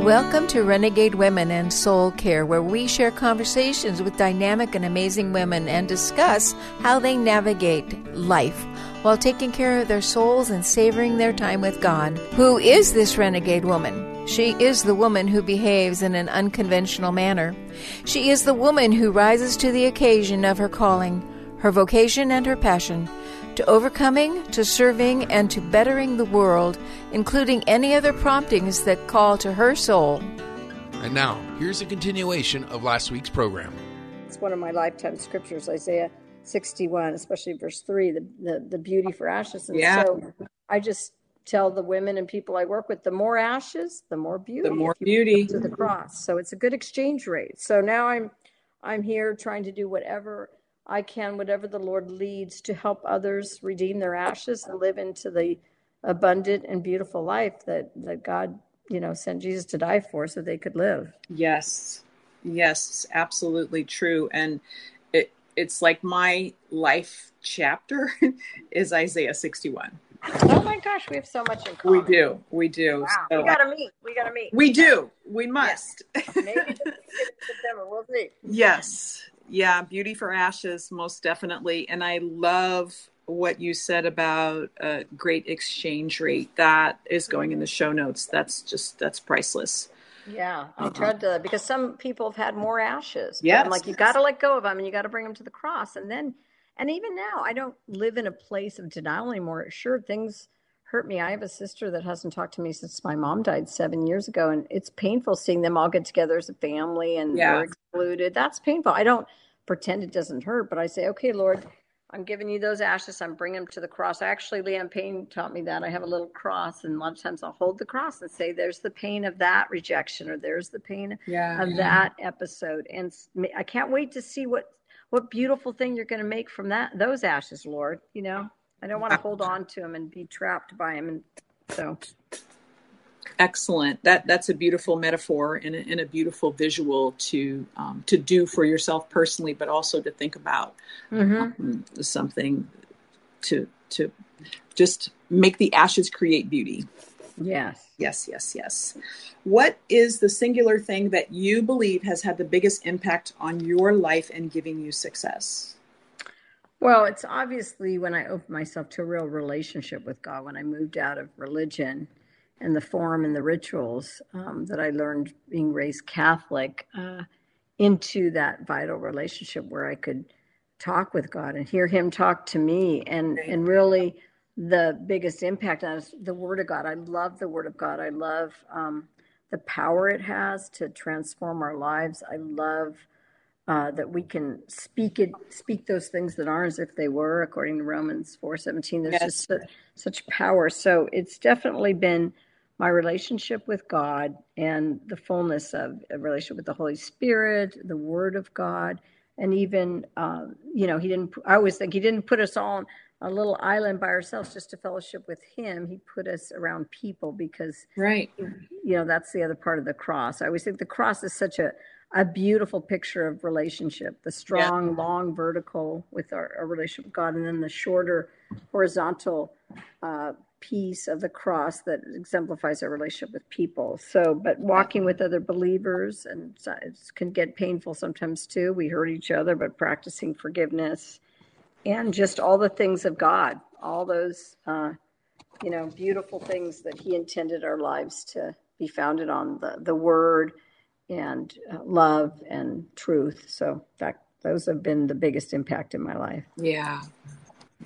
Welcome to Renegade Women and Soul Care, where we share conversations with dynamic and amazing women and discuss how they navigate life while taking care of their souls and savoring their time with God. Who is this renegade woman? She is the woman who behaves in an unconventional manner. She is the woman who rises to the occasion of her calling, her vocation, and her passion to overcoming, to serving, and to bettering the world, including any other promptings that call to her soul. And now, here's a continuation of last week's program. It's one of my lifetime scriptures, Isaiah 61, especially verse 3, the, the, the beauty for ashes. And Yeah. so I just tell the women and people I work with the more ashes, the more beauty. The more if you put beauty. to the cross. So it's a good exchange rate. So now I'm I'm here trying to do whatever I can, whatever the Lord leads to help others redeem their ashes and live into the abundant and beautiful life that, that God, you know, sent Jesus to die for so they could live. Yes, yes, absolutely true. And it it's like my life chapter is Isaiah 61. Oh my gosh, we have so much in common. We do, we do. Wow. So we gotta meet. We gotta meet. we do, we must. Maybe in September. We'll see. Yes. Yeah, beauty for ashes, most definitely. And I love what you said about a great exchange rate. That is going in the show notes. That's just that's priceless. Yeah, I uh-huh. tried to because some people have had more ashes. yeah I'm like you got to let go of them and you got to bring them to the cross. And then, and even now, I don't live in a place of denial anymore. Sure, things hurt me. I have a sister that hasn't talked to me since my mom died seven years ago, and it's painful seeing them all get together as a family and Yeah. we're excluded. That's painful. I don't pretend it doesn't hurt, but I say, okay, Lord. I'm giving you those ashes. I'm bringing them to the cross. Actually, Leanne Payne taught me that. I have a little cross, and a lot of times I'll hold the cross and say, "There's the pain of that rejection, or there's the pain Yeah. of that episode." And I can't wait to see what what beautiful thing you're going to make from that those ashes, Lord. You know, I don't want to hold on to them and be trapped by them. And so, Excellent. That that's a beautiful metaphor and a, and a beautiful visual to um, to do for yourself personally, but also to think about um, something to to just make the ashes create beauty. yes. Yes, yes, yes. What is the singular thing that you believe has had the biggest impact on your life and giving you success? Well, it's obviously when I opened myself to a real relationship with God, when I moved out of religion and the form and the rituals um, that I learned being raised Catholic uh, into that vital relationship where I could talk with God and hear Him talk to me. And, and really, the biggest impact on us, the Word of God. I love the Word of God. I love um, the power it has to transform our lives. I love uh, that we can speak it, speak those things that aren't as if they were, according to Romans four seventeen. There's Yes. just su- such power. So it's definitely been my relationship with God and the fullness of a relationship with the Holy Spirit, the Word of God, and even um, you know, He didn't. I always think He didn't put us all on a little island by ourselves just to fellowship with Him. He put us around people because Right. you know that's the other part of the cross i always think the cross is such a, a beautiful picture of relationship the strong long vertical with our, our relationship with god and then the shorter horizontal uh, piece of the cross that exemplifies our relationship with people so but walking with other believers and can get painful sometimes too we hurt each other but practicing forgiveness and just all the things of god all those uh, you know, beautiful things that He intended our lives to be founded on the, the Word and uh, love and truth. So that those have been the biggest impact in my life. Yeah.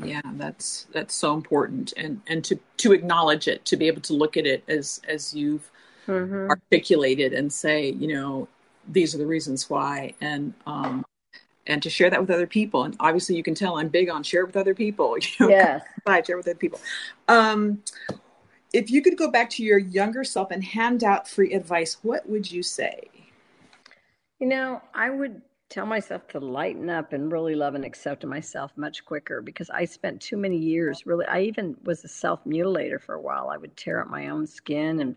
Yeah, that's that's so important and and to to acknowledge it, to be able to look at it as as you've Mm-hmm. articulated and say, you know, these are the reasons why and um and to share that with other people. And obviously you can tell I'm big on share with other people. You know, Yes. I share with other people. Um if you could go back to your younger self and hand out free advice, what would you say? You know, I would tell myself to lighten up and really love and accept myself much quicker because I spent too many years really. I even was a self mutilator for a while. I would tear up my own skin and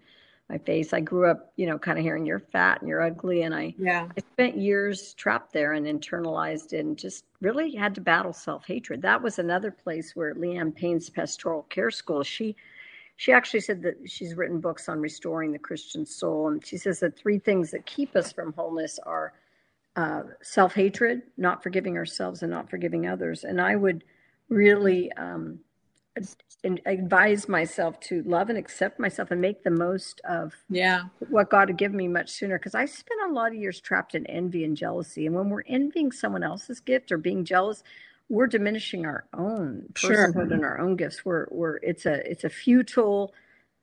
my face. I grew up, you know, kind of hearing you're fat and you're ugly. And I, yeah. I spent years trapped there and internalized it and just really had to battle self hatred. That was another place where Leanne Payne's pastoral care school, she, she actually said that she's written books on restoring the Christian soul. And she says that three things that keep us from wholeness are uh, self hatred, not forgiving ourselves, and not forgiving others. And I would really um, advise myself to love and accept myself and make the most of yeah what God had given me much sooner. Because I spent a lot of years trapped in envy and jealousy. And when we're envying someone else's gift or being jealous, we're diminishing our own personhood sure. and our own gifts. We're we're it's a it's a futile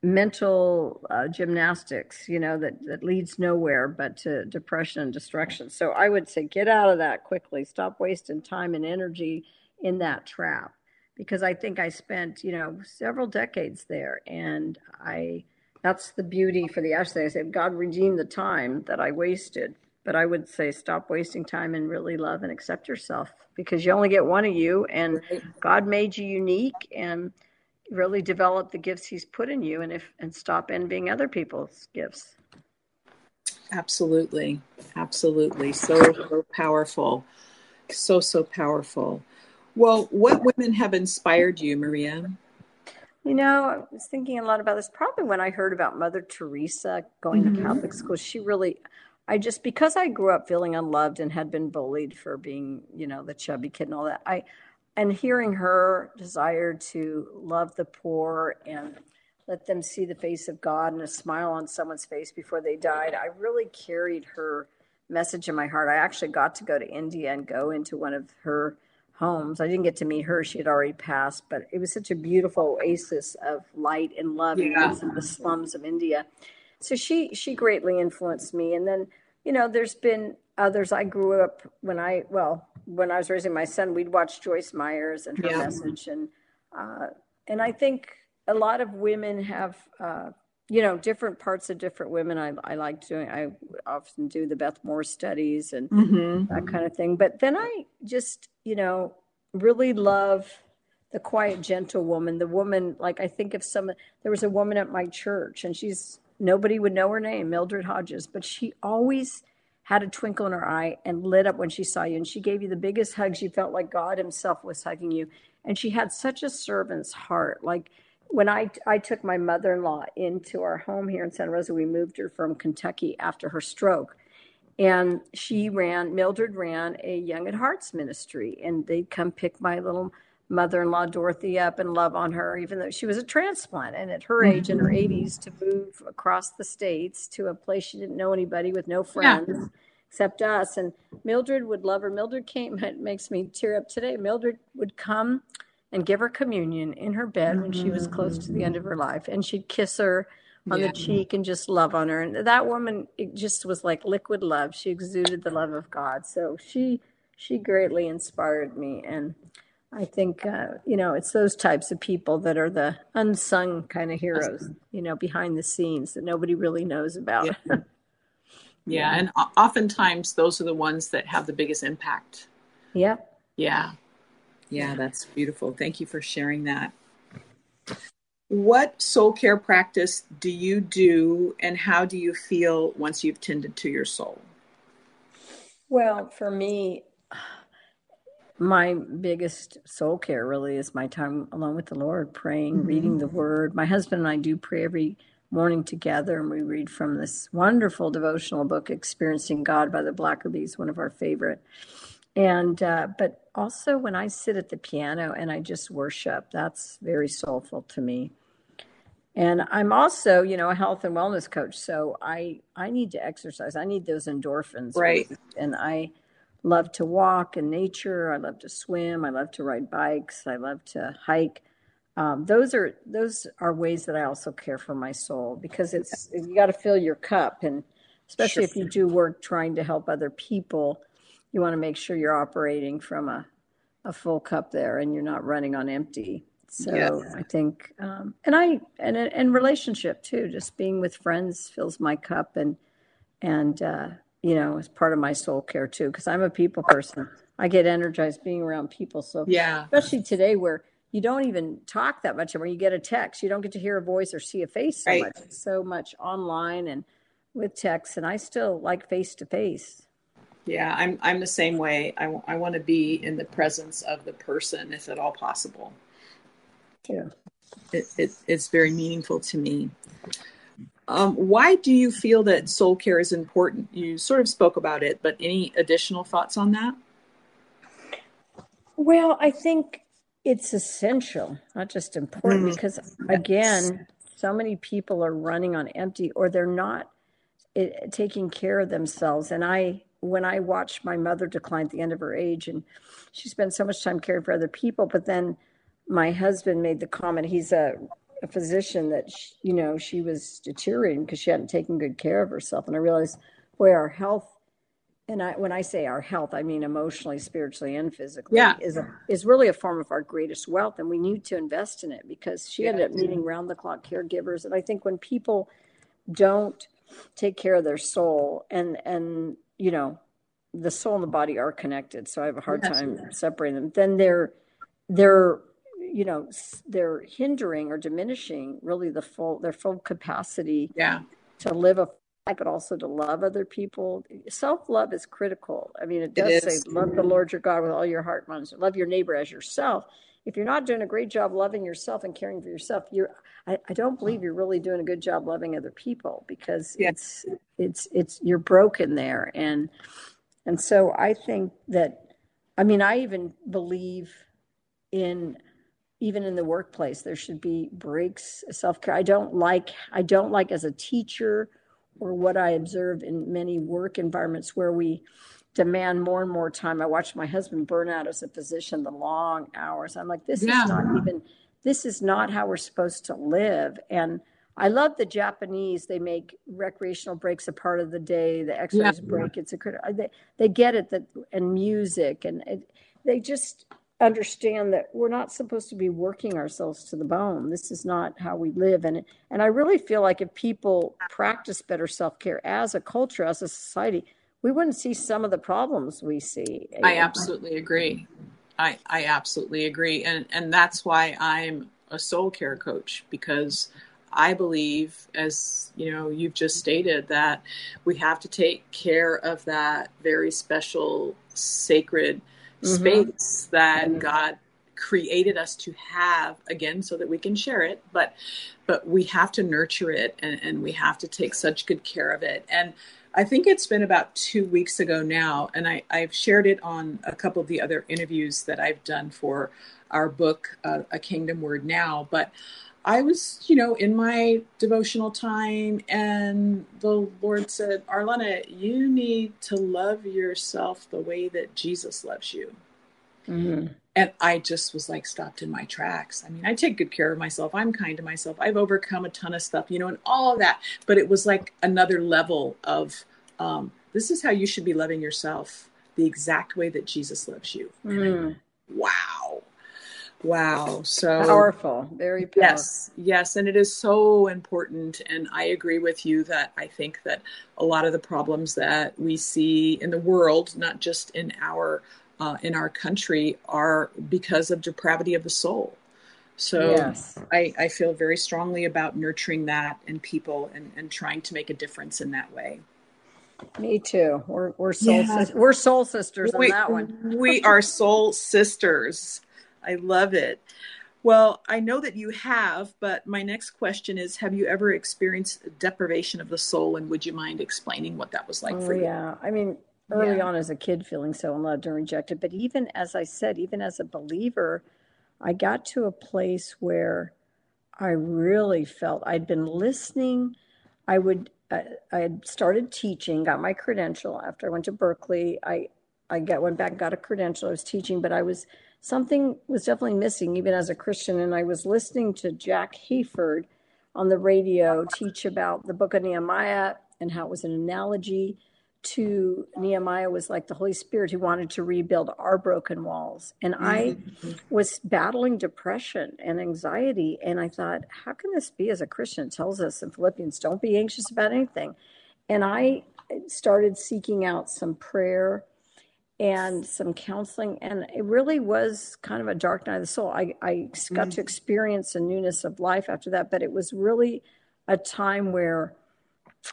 mental uh, gymnastics, you know, that that leads nowhere but to depression and destruction. So I would say get out of that quickly. Stop wasting time and energy in that trap because I think I spent, you know, several decades there and I that's the beauty for the Ash I said God redeemed the time that I wasted. But I would say stop wasting time and really love and accept yourself because you only get one of you and God made you unique and really develop the gifts he's put in you and if and stop envying other people's gifts. Absolutely. Absolutely. So so powerful. So so powerful. Well, what women have inspired you, Maria? You know, I was thinking a lot about this. Probably when I heard about Mother Teresa going mm-hmm. to Catholic school, she really, I just because I grew up feeling unloved and had been bullied for being, you know, the chubby kid and all that. I, and hearing her desire to love the poor and let them see the face of God and a smile on someone's face before they died, I really carried her message in my heart. I actually got to go to India and go into one of her homes. I didn't get to meet her; she had already passed. But it was such a beautiful oasis of light and love yeah. in the slums of India. So she she greatly influenced me. And then you know, there's been others. I grew up when I well when I was raising my son, we'd watch Joyce Myers and her yeah. message, and uh, and I think a lot of women have. Uh, you know, different parts of different women. I, I like doing, I often do the Beth Moore studies and mm-hmm. that kind of thing. But then I just, you know, really love the quiet, gentle woman. The woman, like I think of some, there was a woman at my church and she's, nobody would know her name, Mildred Hodges, but she always had a twinkle in her eye and lit up when she saw you. And she gave you the biggest hugs. You felt like God Himself was hugging you. And she had such a servant's heart. Like, when I, I took my mother in law into our home here in Santa Rosa, we moved her from Kentucky after her stroke. And she ran, Mildred ran a Young at Hearts ministry, and they'd come pick my little mother in law, Dorothy, up and love on her, even though she was a transplant. And at her age, in her mm-hmm. 80s, to move across the states to a place she didn't know anybody with no friends. Yeah. Except us, and Mildred would love her. Mildred came. It makes me tear up today. Mildred would come and give her communion in her bed when she was close to the end of her mm-hmm. life. And she'd kiss her on yeah. the cheek and just love on her. And that woman, it just was like liquid love. She exuded the love of God. So she, she greatly inspired me. And I think, uh, you know, it's those types of people that are the unsung kind of heroes, you know, behind the scenes that nobody really knows about. Yeah. yeah. And oftentimes those are the ones that have the biggest impact. Yep. Yeah. Yeah, that's beautiful. Thank you for sharing that. What soul care practice do you do, and how do you feel once you've tended to your soul? Well, for me, my biggest soul care really is my time alone with the Lord, praying, mm-hmm. reading the Word. My husband and I do pray every morning together, and we read from this wonderful devotional book, Experiencing God by the Blackabys, one of our favorite. And, uh, but also when I sit at the piano and I just worship, that's very soulful to me. And I'm also, you know, a health and wellness coach, so I I need to exercise. I need those endorphins. Right. And I love to walk in nature. I love to swim. I love to ride bikes. I love to hike. Um, those are those are ways that I also care for my soul because it's you got to fill your cup, and especially sure. if you do work trying to help other people you want to make sure you're operating from a, a full cup there and you're not running on empty. So yes. I think, um, and I and and relationship too. Just being with friends fills my cup, and and uh, you know, as part of my soul care too, because I'm a people person. I get energized being around people. So yeah, especially today where you don't even talk that much, or you get a text, you don't get to hear a voice or see a face so right. much. So much online and with text, and I still like face to face. Yeah, I'm I'm the same way. I, I want to be in the presence of the person if at all possible. Yeah, it, it it's very meaningful to me. Um, why do you feel that soul care is important? You sort of spoke about it, but any additional thoughts on that? Well, I think it's essential, not just important, mm-hmm. because again, so many people are running on empty or they're not it, eh, taking care of themselves. And I, when I watched my mother decline at the end of her age, and she spent so much time caring for other people, but then my husband made the comment, he's a, a physician, that, she, you know, she was deteriorating because she hadn't taken good care of herself. And I realized, boy, our health and I, when I say our health, I mean emotionally, spiritually, and physically. Yeah. is a, is really a form of our greatest wealth, and we need to invest in it because she yeah. ended up needing round the clock caregivers. And I think when people don't take care of their soul, and and you know, the soul and the body are connected, so I have a hard yes. time separating them. Then they're they're you know they're hindering or diminishing really the full their full capacity yeah. to live a but also to love other people. Self love is critical. I mean, it does it say, love the Lord your God with all your heart, mind, love your neighbor as yourself. If you're not doing a great job loving yourself and caring for yourself, you're I, I don't believe you're really doing a good job loving other people because it's it's it's you're broken there and and so I think that I mean I even believe in even in the workplace there should be breaks self-care. I don't like I don't like as a teacher or what I observe in many work environments where we demand more and more time. I watched my husband burn out as a physician, the long hours. I'm like, this yeah. is not even, this is not how we're supposed to live. And I love the Japanese. They make recreational breaks a part of the day, the exercise yeah. break. It's a they, they get it that and music and it, they just understand that we're not supposed to be working ourselves to the bone. This is not how we live. And and I really feel like if people practice better self-care as a culture, as a society, we wouldn't see some of the problems we see. I absolutely agree. I, I absolutely agree. And and that's why I'm a soul care coach because I believe, as you know, you've just stated, that we have to take care of that very special, sacred mm-hmm. space that mm-hmm. God created us to have again so that we can share it but but we have to nurture it and, and we have to take such good care of it and I think it's been about two weeks ago now, and I, have shared it on a couple of the other interviews that I've done for our book, uh, A Kingdom Word Now. But I was, you know, in my devotional time, and the Lord said, Arlena, you need to love yourself the way that Jesus loves you. Mm-hmm. And I just was like stopped in my tracks. I mean, I take good care of myself. I'm kind to myself. I've overcome a ton of stuff, you know, and all of that. But it was like another level of um, this is how you should be loving yourself the exact way that Jesus loves you. Mm. Wow. Wow. So powerful, very powerful. Yes, yes. And it is so important. And I agree with you that I think that a lot of the problems that we see in the world, not just in our uh, in our country, are because of depravity of the soul. So yes. I, I feel very strongly about nurturing that in people and, and trying to make a difference in that way. Me too. We're we're soul yeah. we're soul sisters we, on that one. we are soul sisters. I love it. Well, I know that you have, but my next question is Have you ever experienced deprivation of the soul? And would you mind explaining what that was like oh, for you? Yeah. I mean, early yeah. on as a kid, feeling so unloved and rejected. But even as I said, even as a believer, I got to a place where I really felt I'd been listening. I would, I, I had started teaching, got my credential after I went to Berkeley. I, I got went back and got a credential. I was teaching, but I was something was definitely missing, even as a Christian. And I was listening to Jack Hayford on the radio teach about the book of Nehemiah and how it was an analogy to Nehemiah was like the Holy Spirit who wanted to rebuild our broken walls. And I Mm-hmm. was battling depression and anxiety. And I thought, how can this be as a Christian? It tells us in Philippians, don't be anxious about anything. And I started seeking out some prayer and some counseling. And it really was kind of a dark night of the soul. I, I got to experience a newness of life after that, but it was really a time where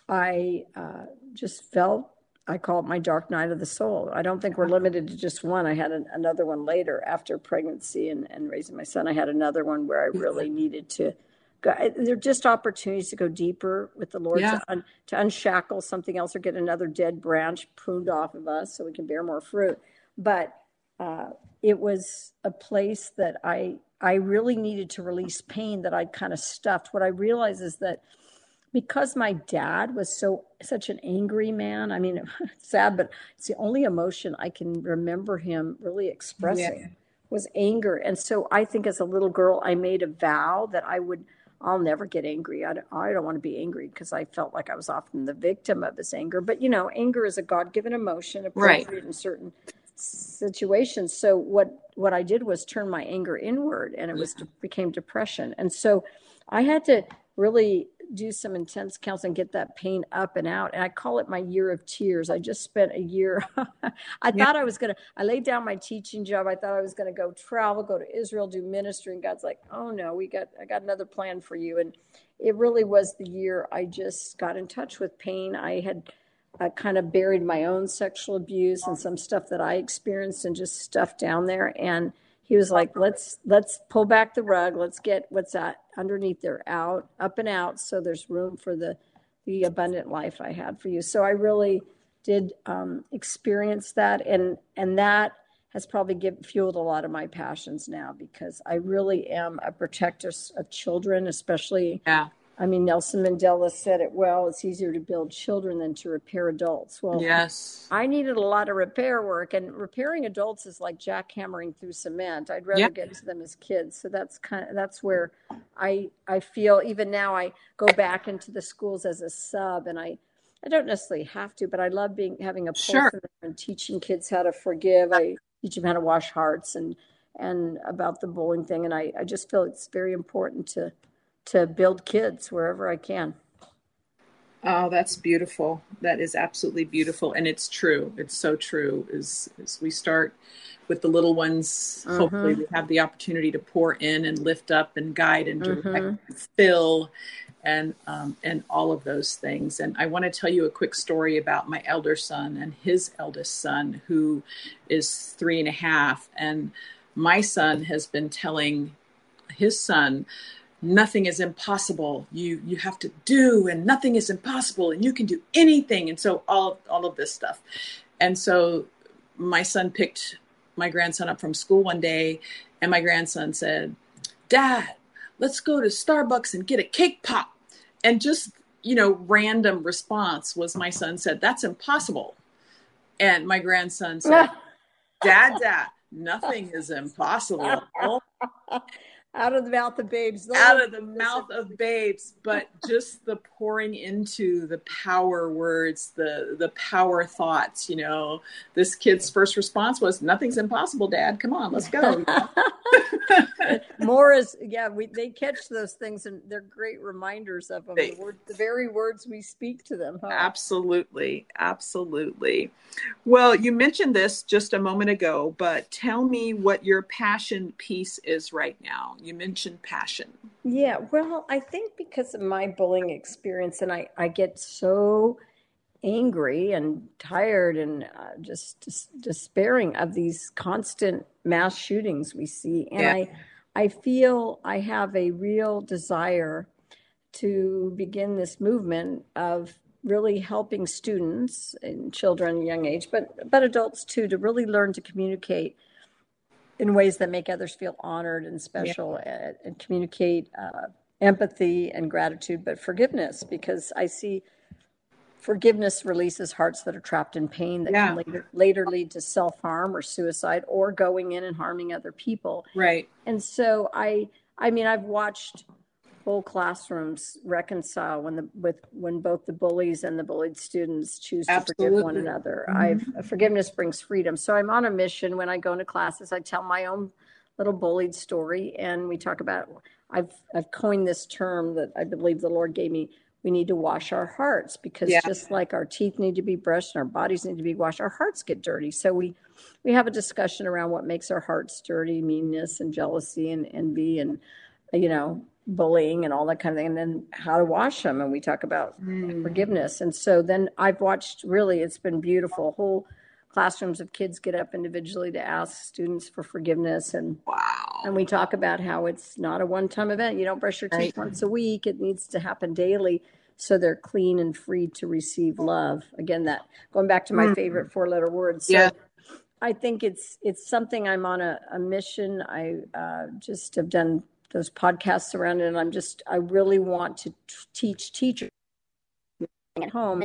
I uh, just felt I call it my dark night of the soul. I don't think we're limited to just one. I had an, another one later after pregnancy and, and raising my son. I had another one where I really needed to. They're just opportunities to go deeper with the Lord, Yeah. to, un, to unshackle something else or get another dead branch pruned off of us so we can bear more fruit. But uh, it was a place that I I really needed to release pain that I'd kind of stuffed. What I realized is that because my dad was so such an angry man, I mean, sad, but it's the only emotion I can remember him really expressing Yeah. was anger. And so I think as a little girl, I made a vow that I would. I'll never get angry. I don't, I don't want to be angry because I felt like I was often the victim of his anger. But you know, anger is a God-given emotion, Right. appropriate in certain situations. So what what I did was turn my anger inward, and it was became depression. And so I had to really do some intense counseling, get that pain up and out. And I call it my year of tears. I just spent a year. I thought I was gonna. I laid down my teaching job. I thought I was gonna go travel, go to Israel, do ministry. And God's like, oh no, we got. I got another plan for you. And it really was the year I just got in touch with pain. I had I kind of buried my own sexual abuse and some stuff that I experienced and just stuffed down there. And he was like, let's let's pull back the rug. Let's get what's that underneath there out, up and out, so there's room for the the abundant life I had for you. So I really did um, experience that, and and that has probably give, fueled a lot of my passions now because I really am a protector of children, especially Yeah. I mean, Nelson Mandela said it well it's easier to build children than to repair adults. Well, Yes. I needed a lot of repair work, and repairing adults is like jackhammering through cement. I'd rather Yeah. get to them as kids. So that's kind of that's where I I feel even now I go back into the schools as a sub, and I I don't necessarily have to, but I love being having a pulse Sure. and teaching kids how to forgive. I teach them how to wash hearts and and about the bullying thing, and I I just feel it's very important to to build kids wherever I can. Oh, that's beautiful. That is absolutely beautiful, and it's true. It's so true. Is as we start with the little ones, hopefully we have the opportunity to pour in and lift up and guide and direct and fill, and um, and all of those things. And I want to tell you a quick story about my elder son and his eldest son, who is three and a half, and my son has been telling his son nothing is impossible. You you have to do and nothing is impossible and you can do anything and so all of, all of this stuff. And so my son picked my grandson up from school one day and my grandson said dad let's go to starbucks and get a cake pop. And just you know random response was my son said that's impossible. And my grandson said dad dad nothing is impossible Out of the mouth of babes. out of the mouth of babes but just the pouring into the power words the the power thoughts you know this kid's first response was nothing's impossible dad come on let's go More is yeah. We they catch those things and they're great reminders of them. They- the, word, the very words we speak to them. huh? absolutely absolutely well you mentioned this just a moment ago but tell me what your passion piece is right now you mentioned passion Yeah, well, I think because of my bullying experience, and I, I get so angry and tired and uh, just, just despairing of these constant mass shootings we see. And Yeah. I, I feel I have a real desire to begin this movement of really helping students and children young age, but, but adults too, to really learn to communicate in ways that make others feel honored and special and, and communicate uh, empathy and gratitude, but forgiveness, because I see forgiveness releases hearts that are trapped in pain that Yeah. can later, later lead to self harm or suicide or going in and harming other people. right And so I, I mean, I've watched whole classrooms reconcile when the with when both the bullies and the bullied students choose to forgive one another. Mm-hmm. I've forgiveness brings freedom. So I'm on a mission when I go into classes. I tell my own little bullied story, and we talk about. I've I've coined this term that I believe the Lord gave me. We need to wash our hearts because yeah. just like our teeth need to be brushed and our bodies need to be washed, our hearts get dirty. So we we have a discussion around what makes our hearts dirty, meanness and jealousy and envy and you know bullying and all that kind of thing and then how to wash them and we talk about mm. forgiveness and so then i've watched really it's been beautiful whole classrooms of kids get up individually to ask students for forgiveness and wow and we talk about how it's not a one-time event you don't brush your teeth right. once a week it needs to happen daily so they're clean and free to receive love again that going back to my mm. favorite four letter word so yeah. i think it's it's something i'm on a, a mission i uh, just have done those podcasts around it. And I'm just, I really want to t- teach teachers at home.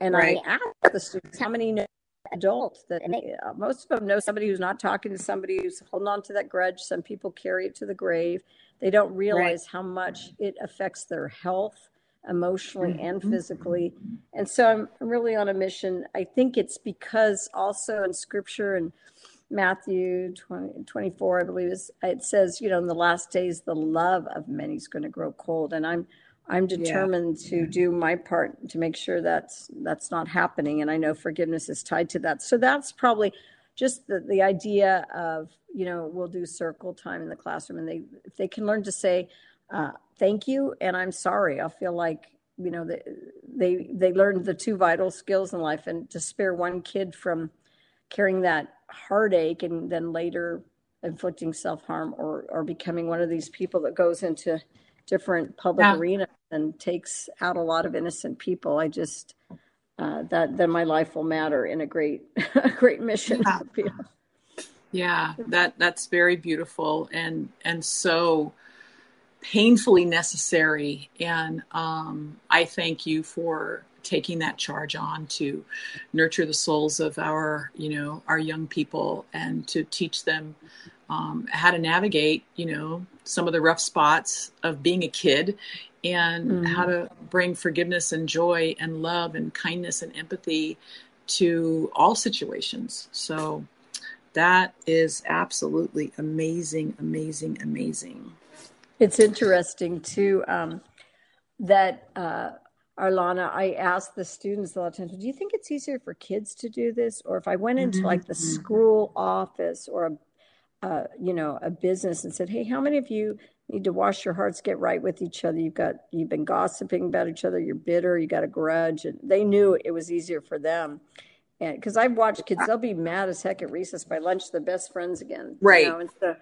And right. I ask the students how many know adults that they, uh, most of them know somebody who's not talking to somebody who's holding on to that grudge. Some people carry it to the grave. They don't realize right. how much it affects their health emotionally mm-hmm. and physically. And so I'm, I'm really on a mission. I think it's because also in scripture and Matthew 20, 24, I believe is it says, you know, in the last days the love of many is going to grow cold. And I'm I'm determined yeah. to do my part to make sure that's that's not happening. And I know forgiveness is tied to that. So that's probably just the, the idea of, you know, we'll do circle time in the classroom and they if they can learn to say, uh, thank you and I'm sorry, I'll feel like you know they they they learned the two vital skills in life and to spare one kid from carrying that heartache and then later inflicting self-harm or or becoming one of these people that goes into different public yeah. arenas and takes out a lot of innocent people i just uh, that then my life will matter in a great a great mission yeah. yeah that that's very beautiful and and so painfully necessary and um, i thank you for taking that charge on to nurture the souls of our you know our young people and to teach them um, how to navigate you know some of the rough spots of being a kid and mm-hmm. how to bring forgiveness and joy and love and kindness and empathy to all situations so that is absolutely amazing amazing amazing it's interesting too um, that uh, Arlana, I asked the students a lot of times, do you think it's easier for kids to do this? Or if I went into mm-hmm. like the mm-hmm. school office or a, uh, you know, a business and said, hey, how many of you need to wash your hearts, get right with each other? You've got, you've been gossiping about each other, you're bitter, you got a grudge. And they knew it was easier for them. And because I've watched kids, they'll be mad as heck at recess by lunch, they're best friends again. Right. You know? and so,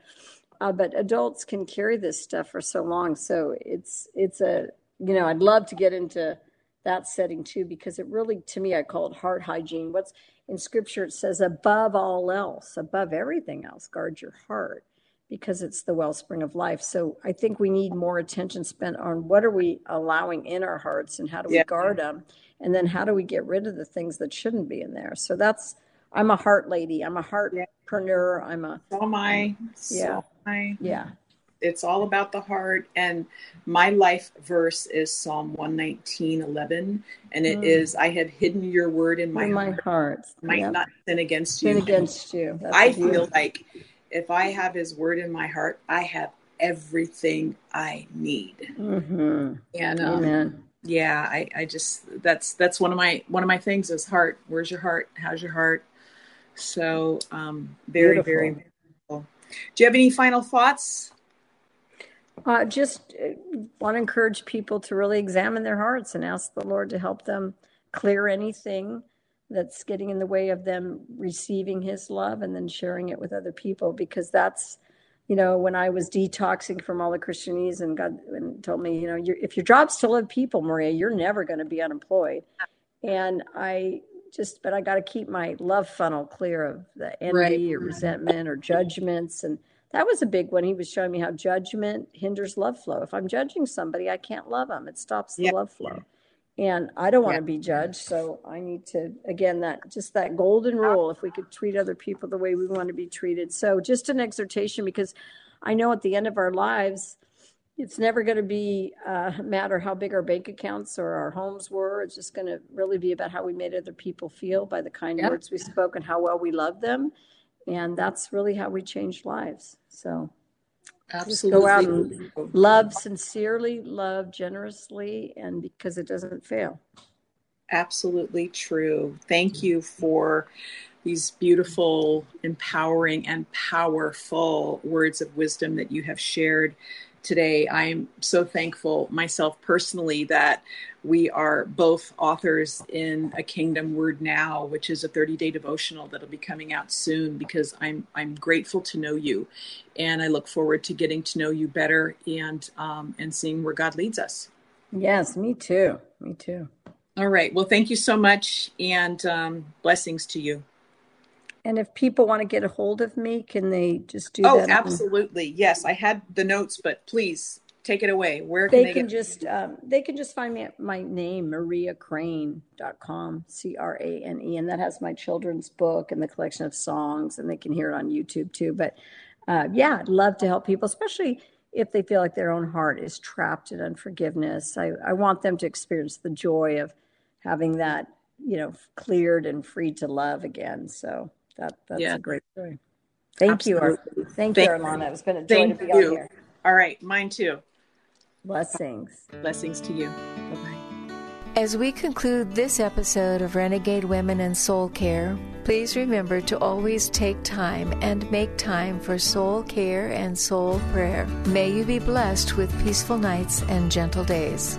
uh, but adults can carry this stuff for so long. So it's, it's a, you know, I'd love to get into that setting too, because it really, to me, I call it heart hygiene. What's in scripture, it says, above all else, above everything else, guard your heart because it's the wellspring of life. So I think we need more attention spent on what are we allowing in our hearts and how do we yeah. guard them? And then how do we get rid of the things that shouldn't be in there? So that's, I'm a heart lady. I'm a heartpreneur. I'm a. So am I. So yeah. I. Yeah it's all about the heart. And my life verse is psalm 119 11 and it mm. is i have hidden your word in my, in my heart, heart. might yep. not sin against you. Sin against you. That's i feel like if i have his word in my heart i have everything i need. Mm-hmm. and um, yeah I, I just that's that's one of my one of my things is heart. Where's your heart? How's your heart? So um very Beautiful. very do you have any final thoughts uh, just uh, want to encourage people to really examine their hearts and ask the Lord to help them clear anything that's getting in the way of them receiving His love and then sharing it with other people. Because that's, you know, when I was detoxing from all the Christianese and God and told me, you know, if your job's to love people, Maria, you're never going to be unemployed. And I just, but I got to keep my love funnel clear of the envy right. or resentment or judgments and that was a big one. He was showing me how judgment hinders love flow. If I'm judging somebody, I can't love them. It stops the yeah. love flow. And I don't want yeah. to be judged, so I need to again that just that golden rule. If we could treat other people the way we want to be treated, so just an exhortation because I know at the end of our lives, it's never going to be uh, matter how big our bank accounts or our homes were. It's just going to really be about how we made other people feel by the kind yep. words we spoke and how well we love them, and that's really how we change lives. So, absolutely, go out and love sincerely, love generously, and because it doesn't fail. Absolutely true. Thank you for these beautiful, empowering, and powerful words of wisdom that you have shared today. I am so thankful myself personally that we are both authors in a Kingdom Word Now, which is a 30-day devotional that'll be coming out soon because I'm I'm grateful to know you, and I look forward to getting to know you better and um, and seeing where God leads us. Yes, me too. Me too. All right. Well, thank you so much, and um, blessings to you. And if people want to get a hold of me, can they just do oh, that? Oh, absolutely. Yes, I had the notes, but please take it away. Where can they, they can just um, they can just find me at my name mariacrane.com c r a n e and that has my children's book and the collection of songs and they can hear it on YouTube too. But uh, yeah, I'd love to help people, especially if they feel like their own heart is trapped in unforgiveness. I, I want them to experience the joy of having that you know cleared and free to love again. So that that's yeah. a great story. Thank Absolutely. you. Thank, Thank you, Arlana. It's been a joy to be you. on here. All right, mine too. Blessings. Blessings to you. Bye bye. As we conclude this episode of Renegade Women and Soul Care, please remember to always take time and make time for soul care and soul prayer. May you be blessed with peaceful nights and gentle days.